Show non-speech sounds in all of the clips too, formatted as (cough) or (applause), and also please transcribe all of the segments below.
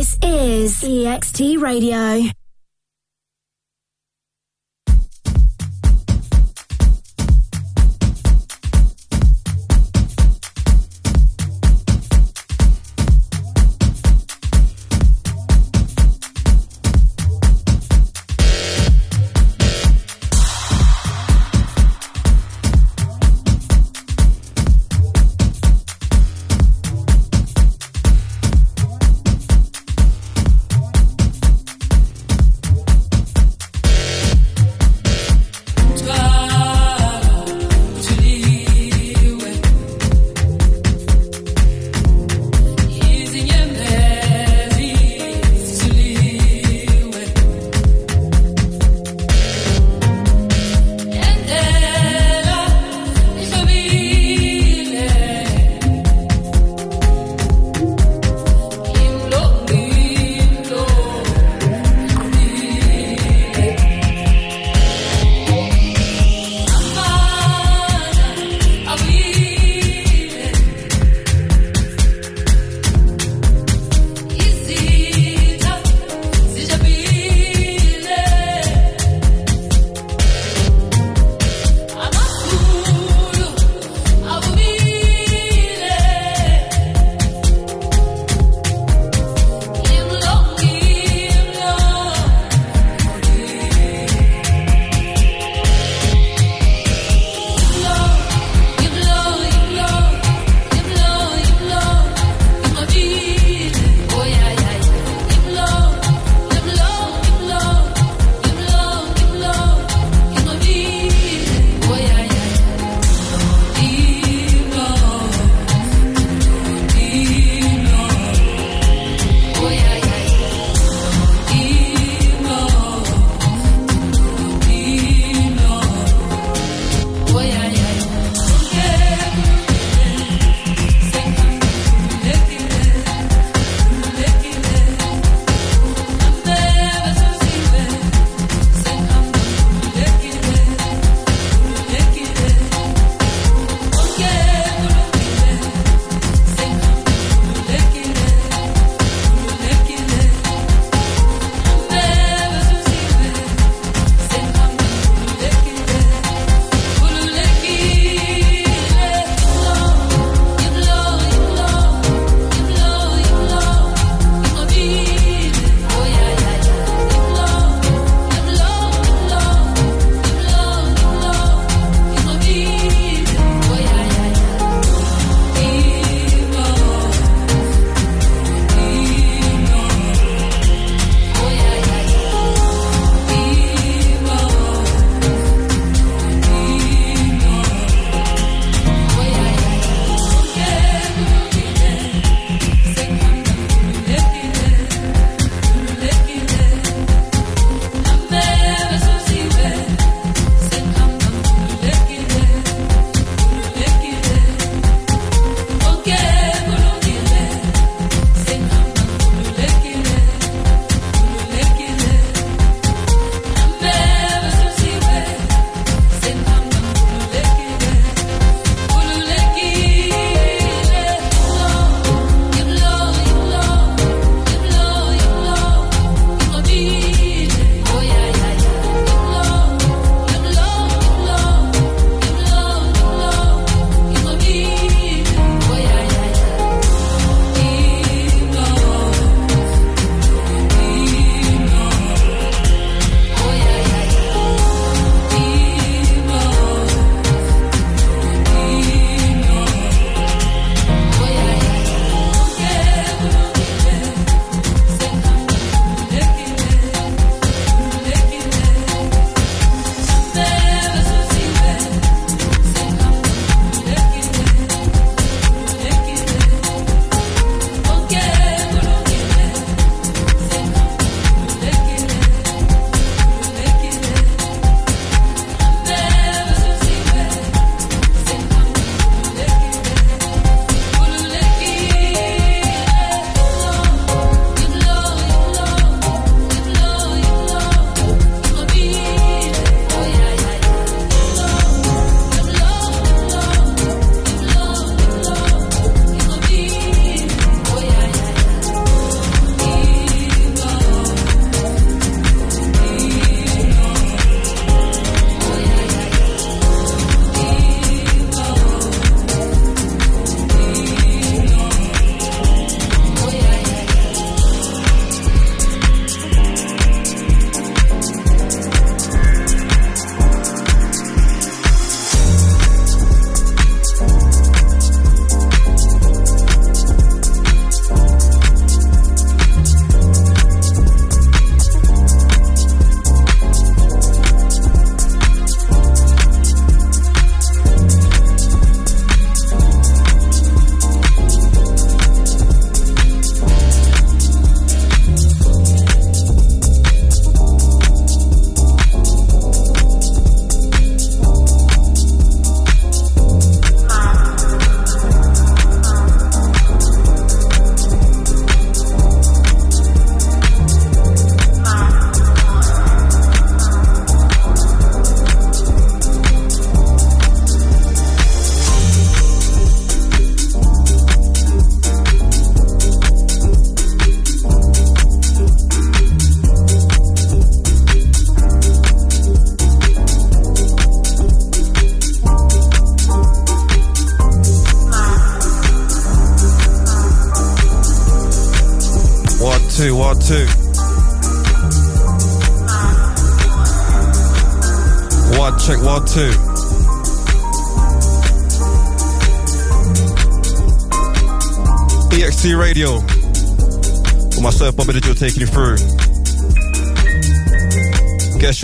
This is EXT Radio.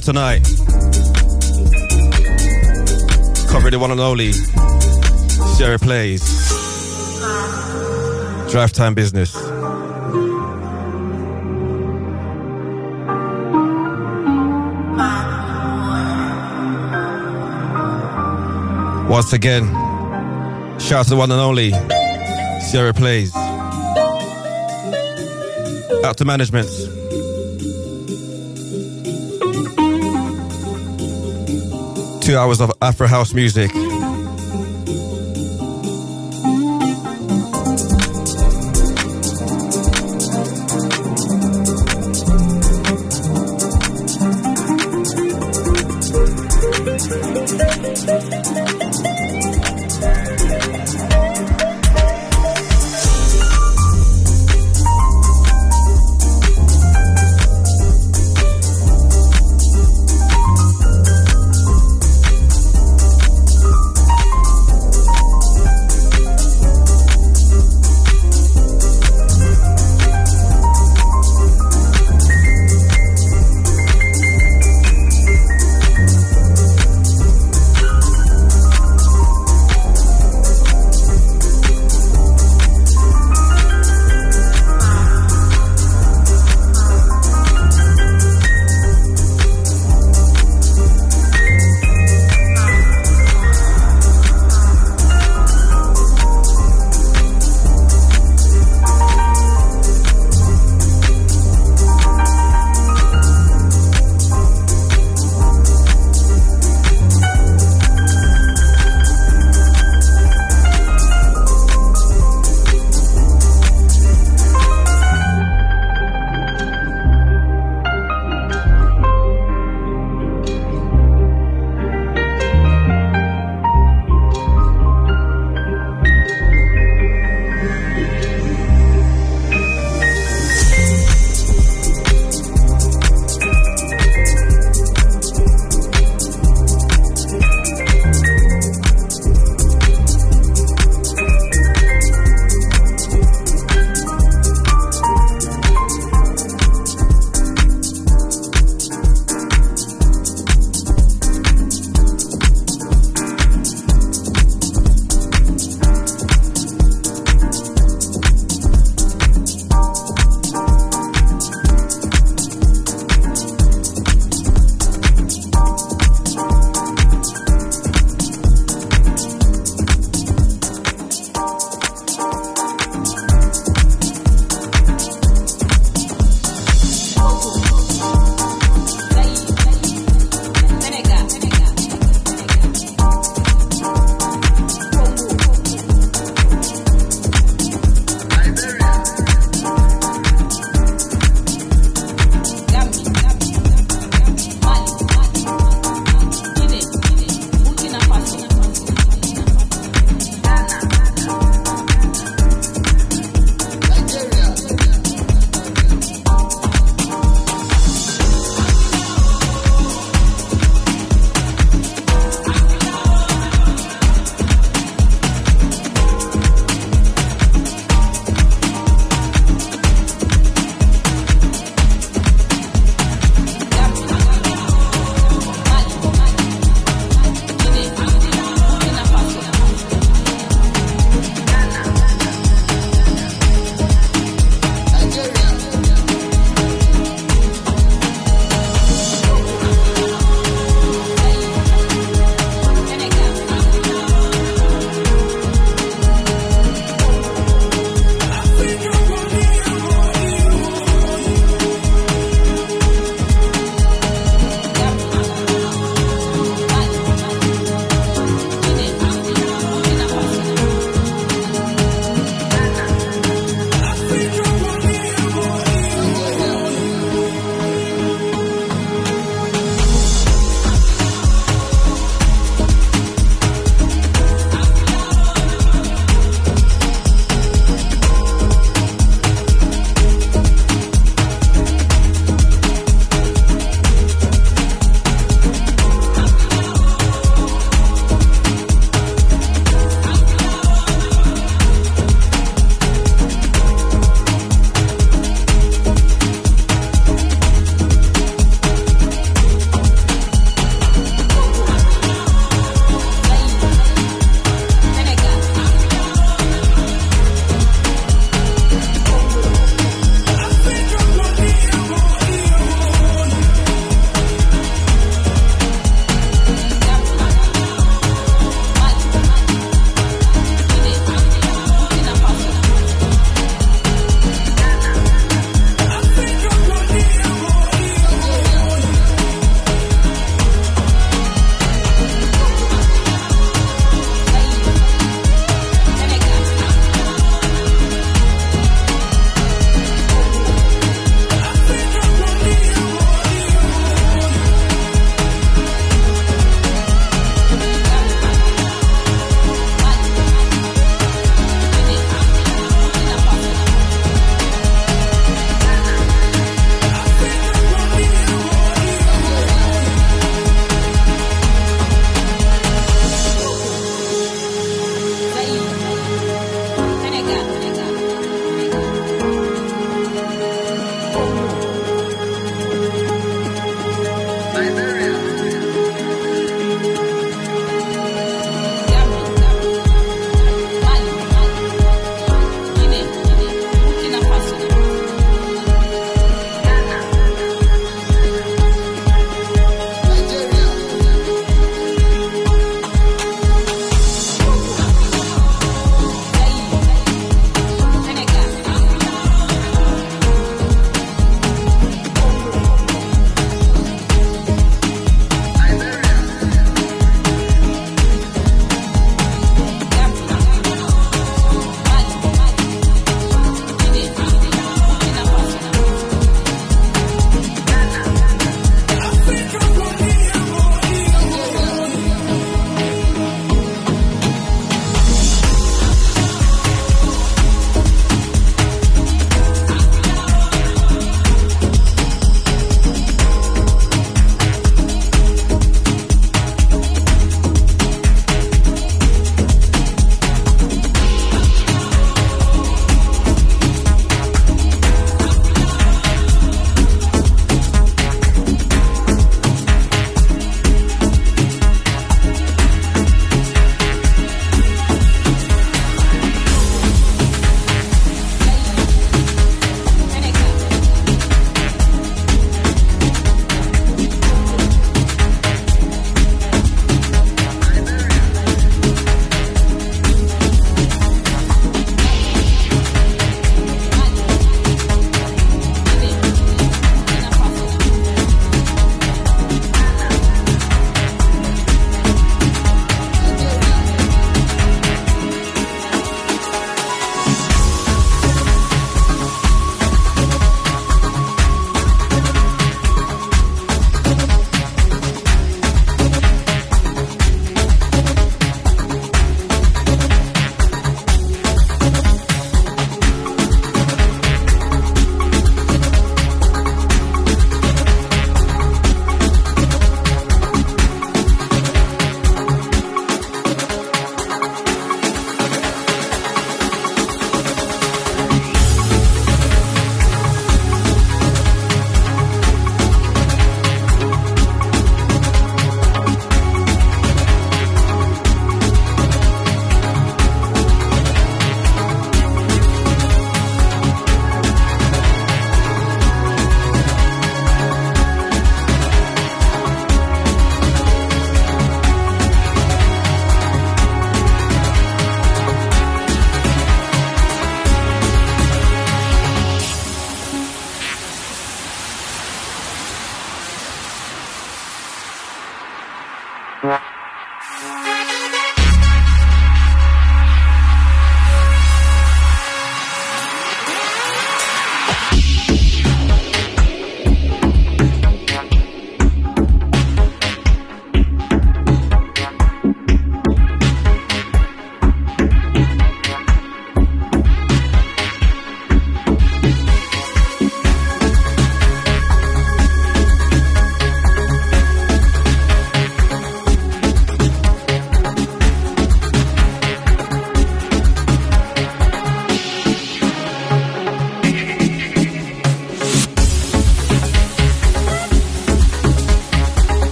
Show tonight. Covering the one and only Sierra Plays. Drive time business. Once again, shout out to the one and only Sierra Plays. Out to management. Two hours of Afro house music.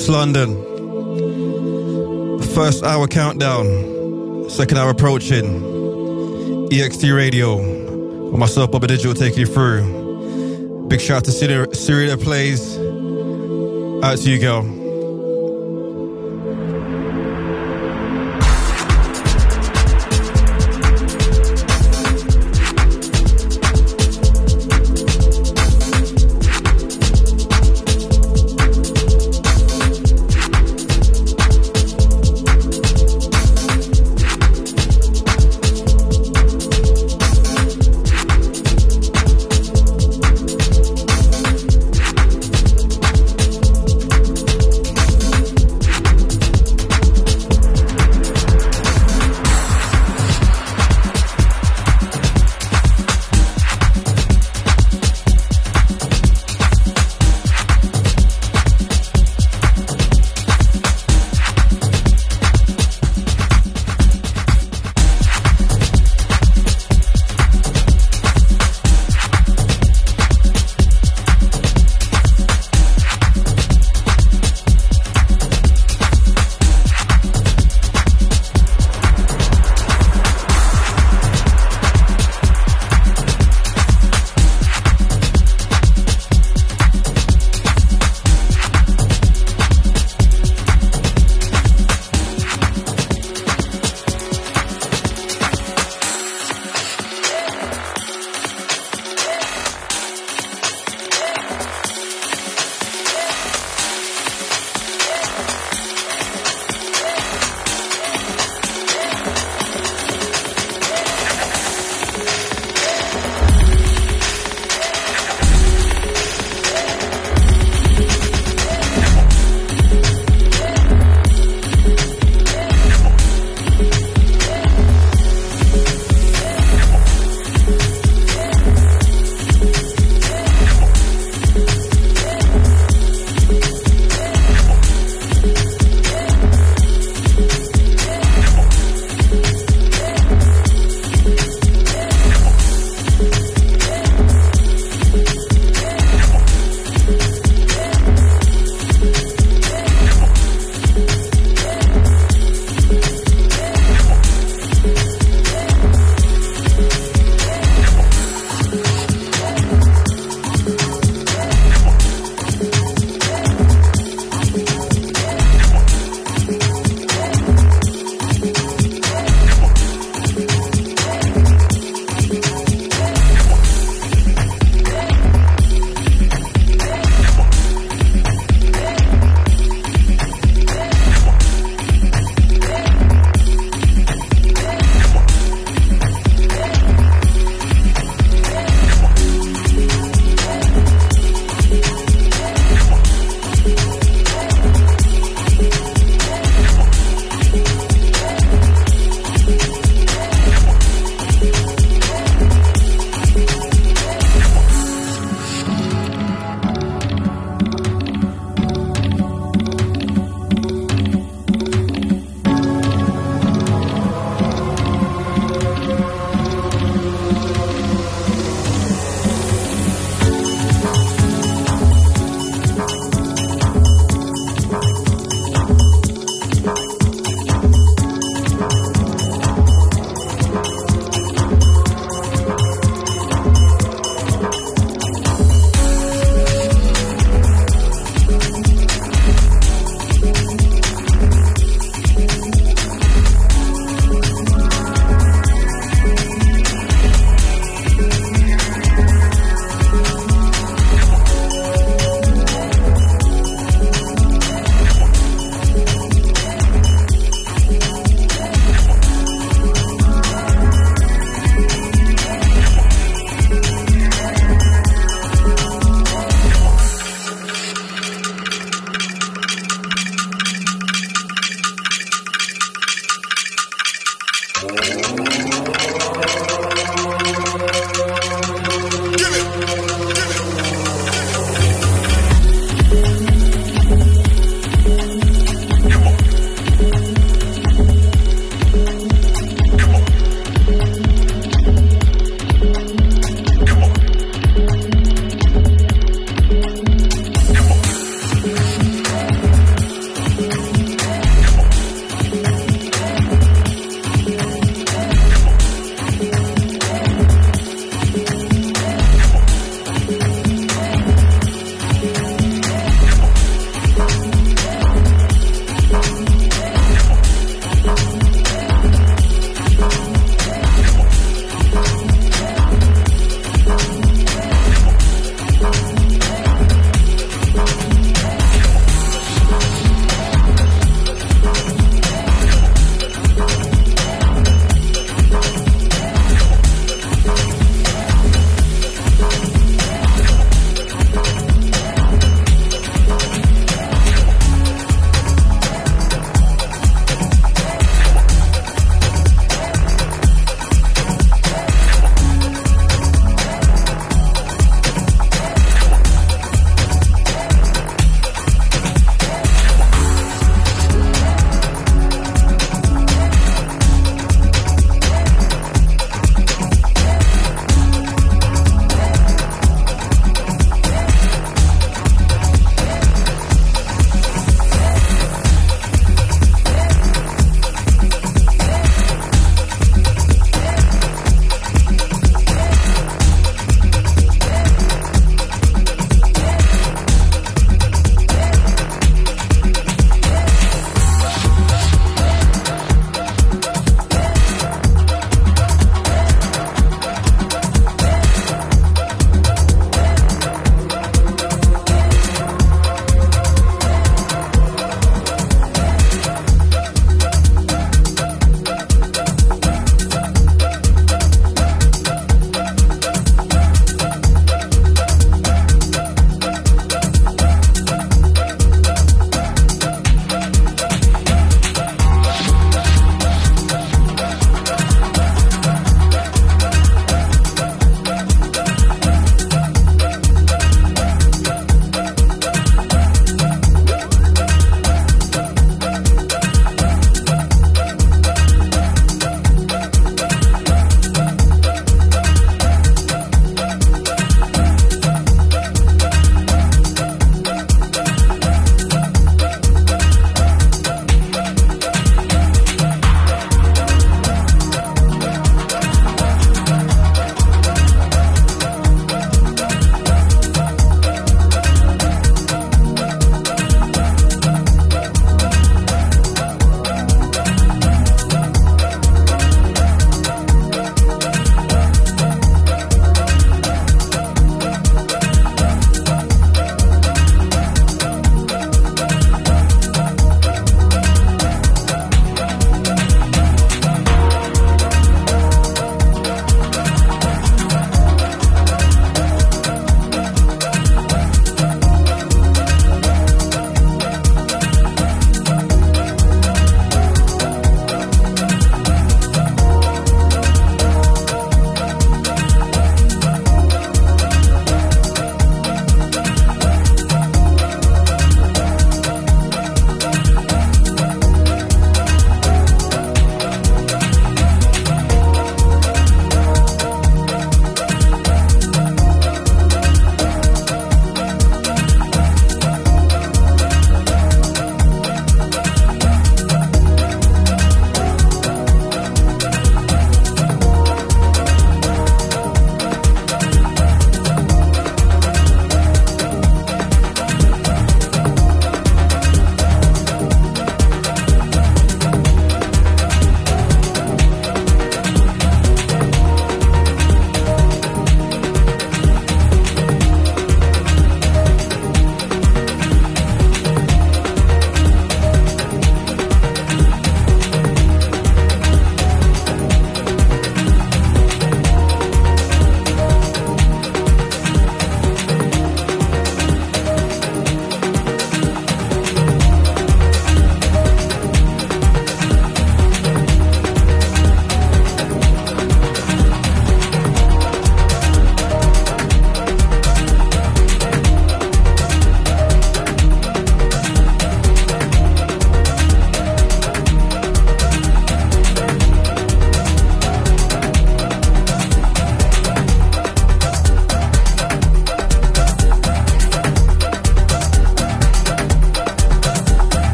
Yes, London. First hour countdown. Second hour approaching. EXT Radio. With myself, Bobby Digital, taking you through. Big shout out to Syria that Plays. Out to you, girl.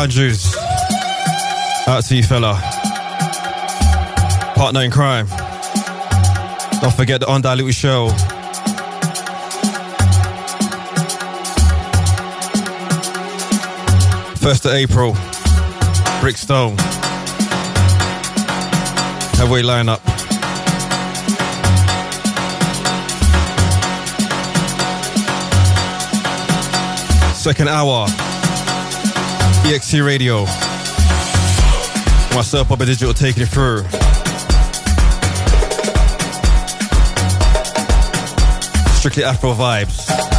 Andrews. Out to you, fella. Partner in crime. Don't forget the Undiluted Show. First of April. Brickstone. Heavyweight lineup. Second hour. EXT Radio. Myself, Bobby Digital, taking it through. Strictly Afro vibes.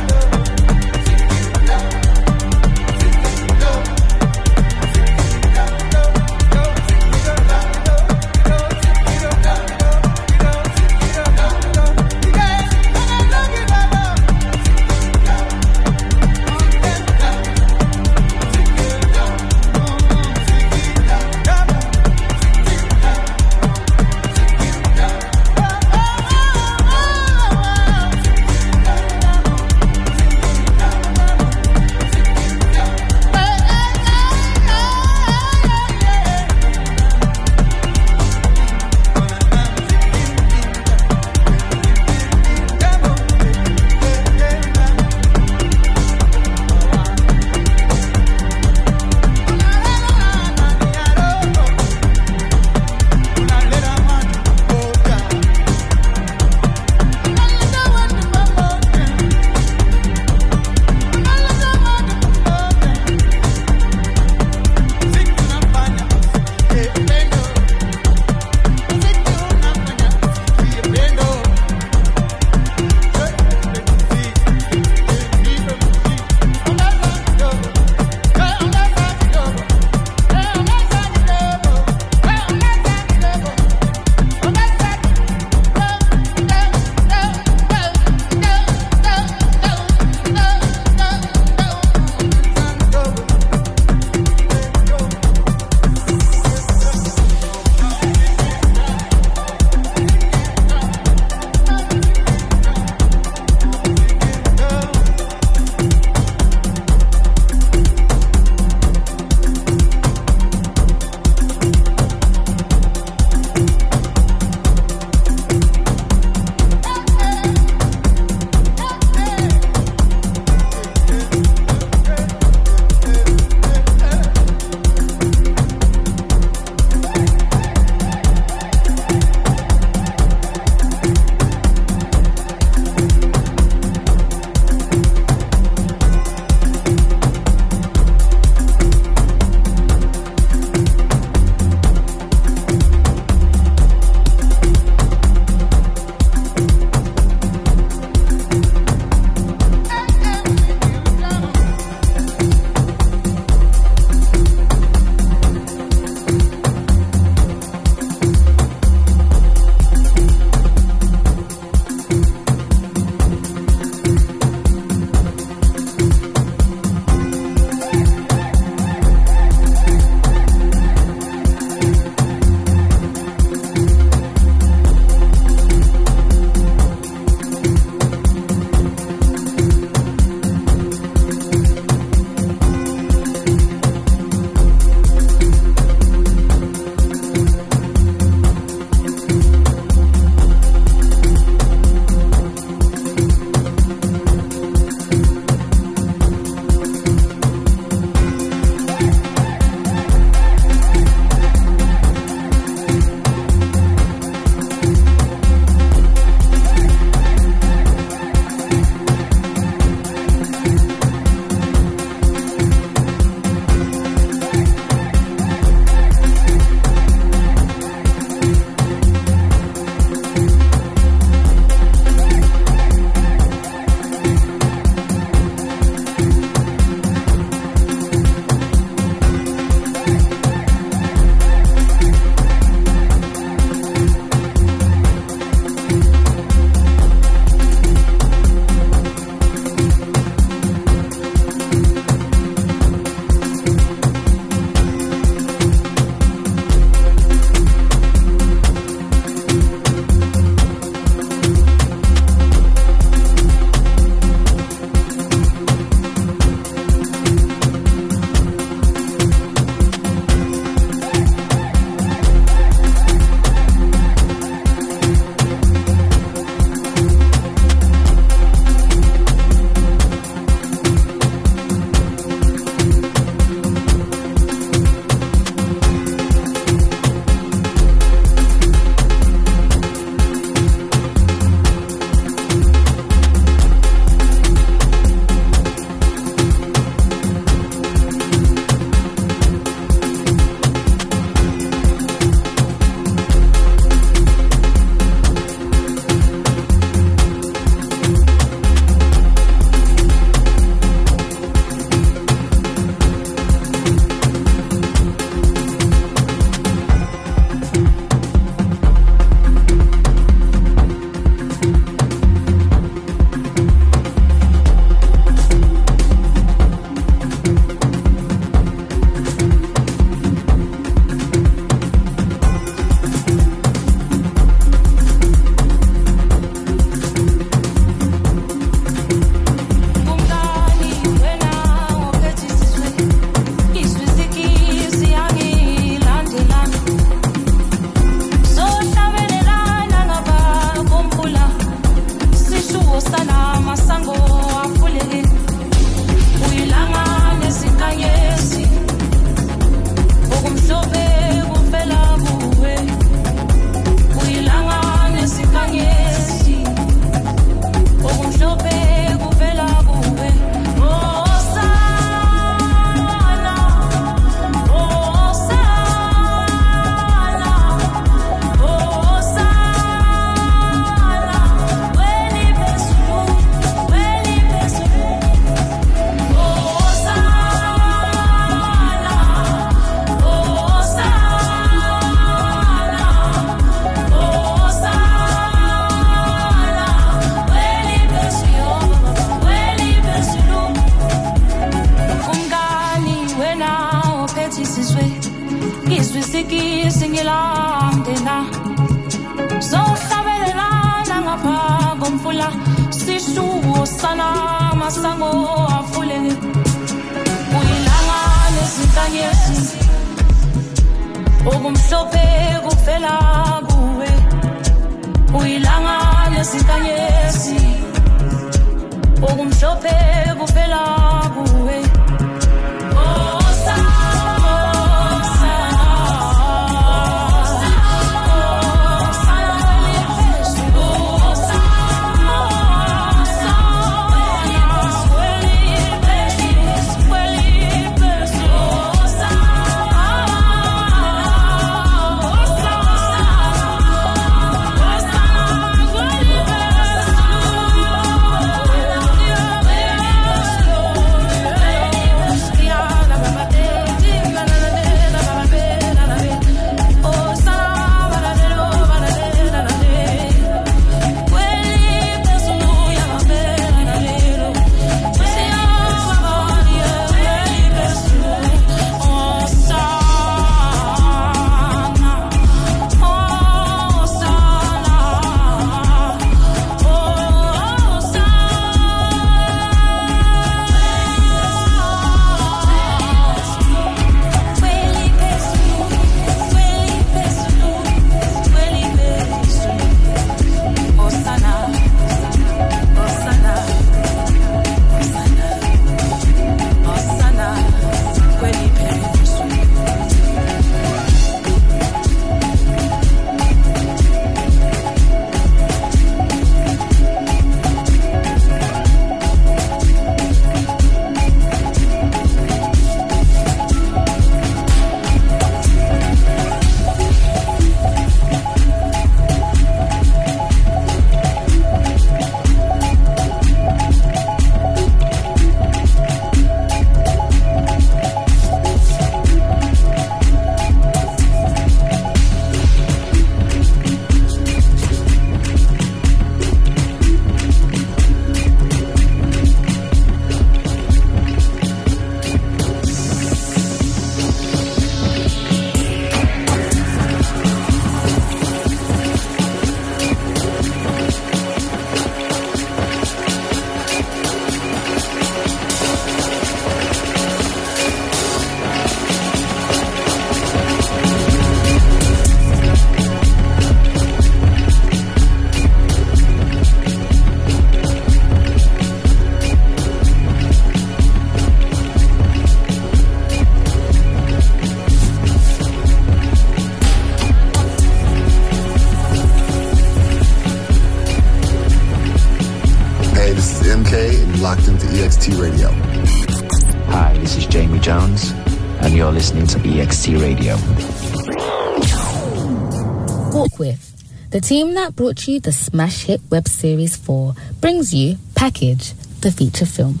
Team that brought you the smash hit web series 4 brings you Package, the feature film.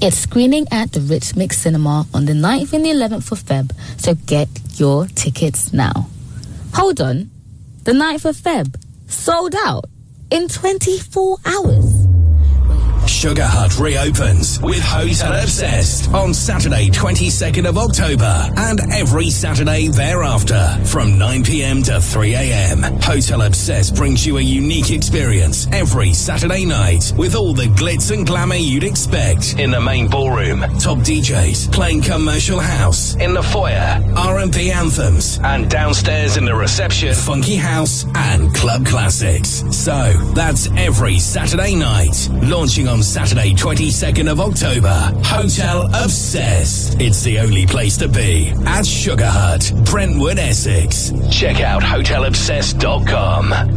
It's screening at the Rich Mix Cinema on the 9th and the 11th of Feb, so get your tickets now. Hold on, the 9th of Feb, sold out in 24 hours. Sugar Hut reopens with Hotel Obsessed on Saturday, 22nd of October and every Saturday thereafter from 9 p.m. to 3 a.m. Hotel Obsessed brings you a unique experience every Saturday night with all the glitz and glamour you'd expect in the main ballroom, top DJs playing commercial house in the foyer, R&B anthems and downstairs in the reception, funky house and club classics. So that's every Saturday night launching on Saturday, 22nd of October. Hotel Obsessed. It's the only place to be at Sugar Hut, Brentwood, Essex. Check out hotelobsessed.com.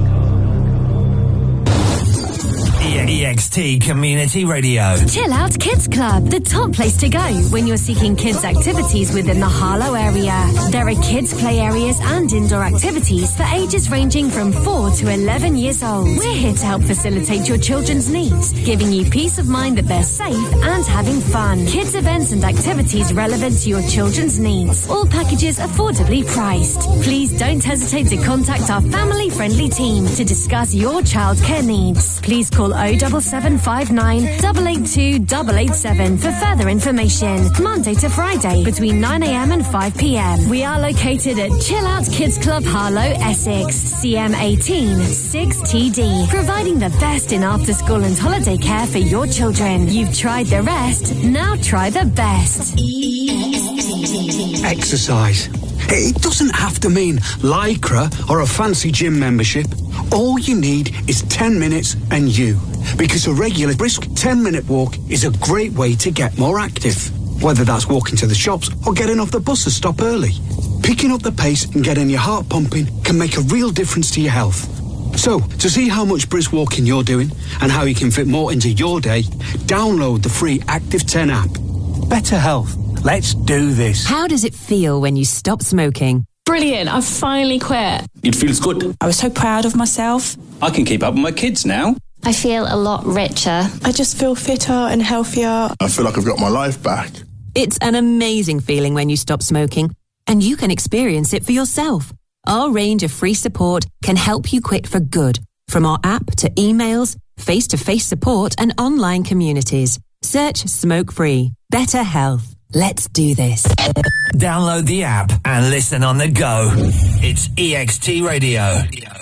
XT Community Radio. Chill Out Kids Club, the top place to go when you're seeking kids' activities within the Harlow area. There are kids' play areas and indoor activities for ages ranging from 4 to 11 years old. We're here to help facilitate your children's needs, giving you peace of mind that they're safe and having fun. Kids' events and activities relevant to your children's needs. All packages affordably priced. Please don't hesitate to contact our family friendly team to discuss your childcare needs. Please call 044 0759-882-887 for further information. Monday to Friday between 9am and 5pm. We are located at Chill Out Kids Club Harlow, Essex, CM18 6TD, providing the best in after school and holiday care for your children. You've tried the rest, now try the best. Exercise. It doesn't have to mean lycra or a fancy gym membership. All you need is 10 minutes and you. Because a regular brisk 10 minute walk is a great way to get more active. Whether that's walking to the shops or getting off the bus to stop early. Picking up the pace and getting your heart pumping can make a real difference to your health. So, to see how much brisk walking you're doing and how you can fit more into your day, download the free Active 10 app. Better health. Let's do this. How does it feel when you stop smoking? Brilliant, I've finally quit. It feels good. I was so proud of myself. I can keep up with my kids now. I feel a lot richer. I just feel fitter and healthier. I feel like I've got my life back. It's an amazing feeling when you stop smoking, and you can experience it for yourself. Our range of free support can help you quit for good, from our app to emails, face to face support, and online communities. Search Smoke Free. Better health. Let's do this. Download the app and listen on the go. It's EXT Radio.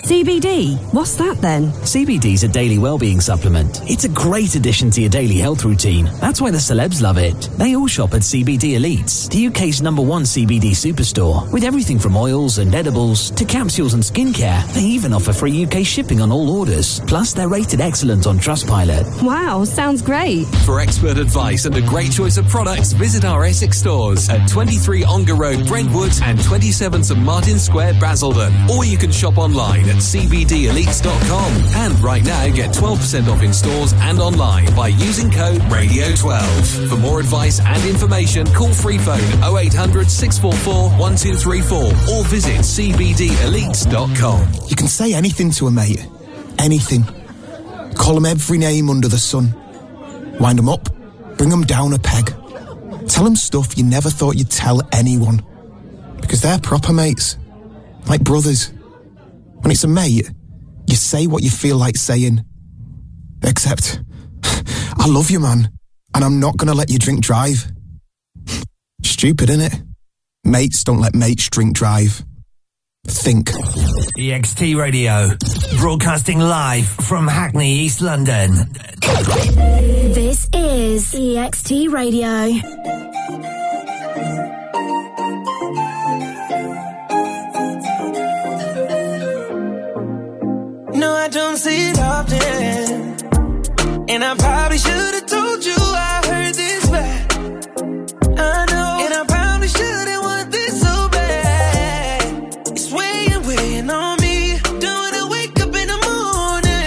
CBD, what's that then? CBD's a daily well-being supplement. It's a great addition to your daily health routine. That's why the celebs love it. They all shop at CBD Elites, the UK's number one CBD superstore, with everything from oils and edibles to capsules and skincare. They even offer free UK shipping on all orders. Plus, they're rated excellent on Trustpilot. Wow, sounds great. For expert advice and a great choice of products, visit our Essex stores at 23 Ongar Road, Brentwood, and 27 St Martin Square, Basildon. Or you can shop online at cbdelites.com. And right now, get 12% off in stores and online by using code RADIO12. For more advice and information, call free phone 0800 644 1234 or visit cbdelites.com. You can say anything to a mate. Anything. Call them every name under the sun. Wind them up. Bring them down a peg. Tell them stuff you never thought you'd tell anyone. Because they're proper mates. Like brothers. When it's a mate, you say what you feel like saying. Except, (laughs) I love you, man, and I'm not gonna let you drink drive. (laughs) Stupid, innit? Mates don't let mates drink drive. Think. EXT Radio. Broadcasting live from Hackney, East London. This is EXT Radio. No, I don't see it often. And I probably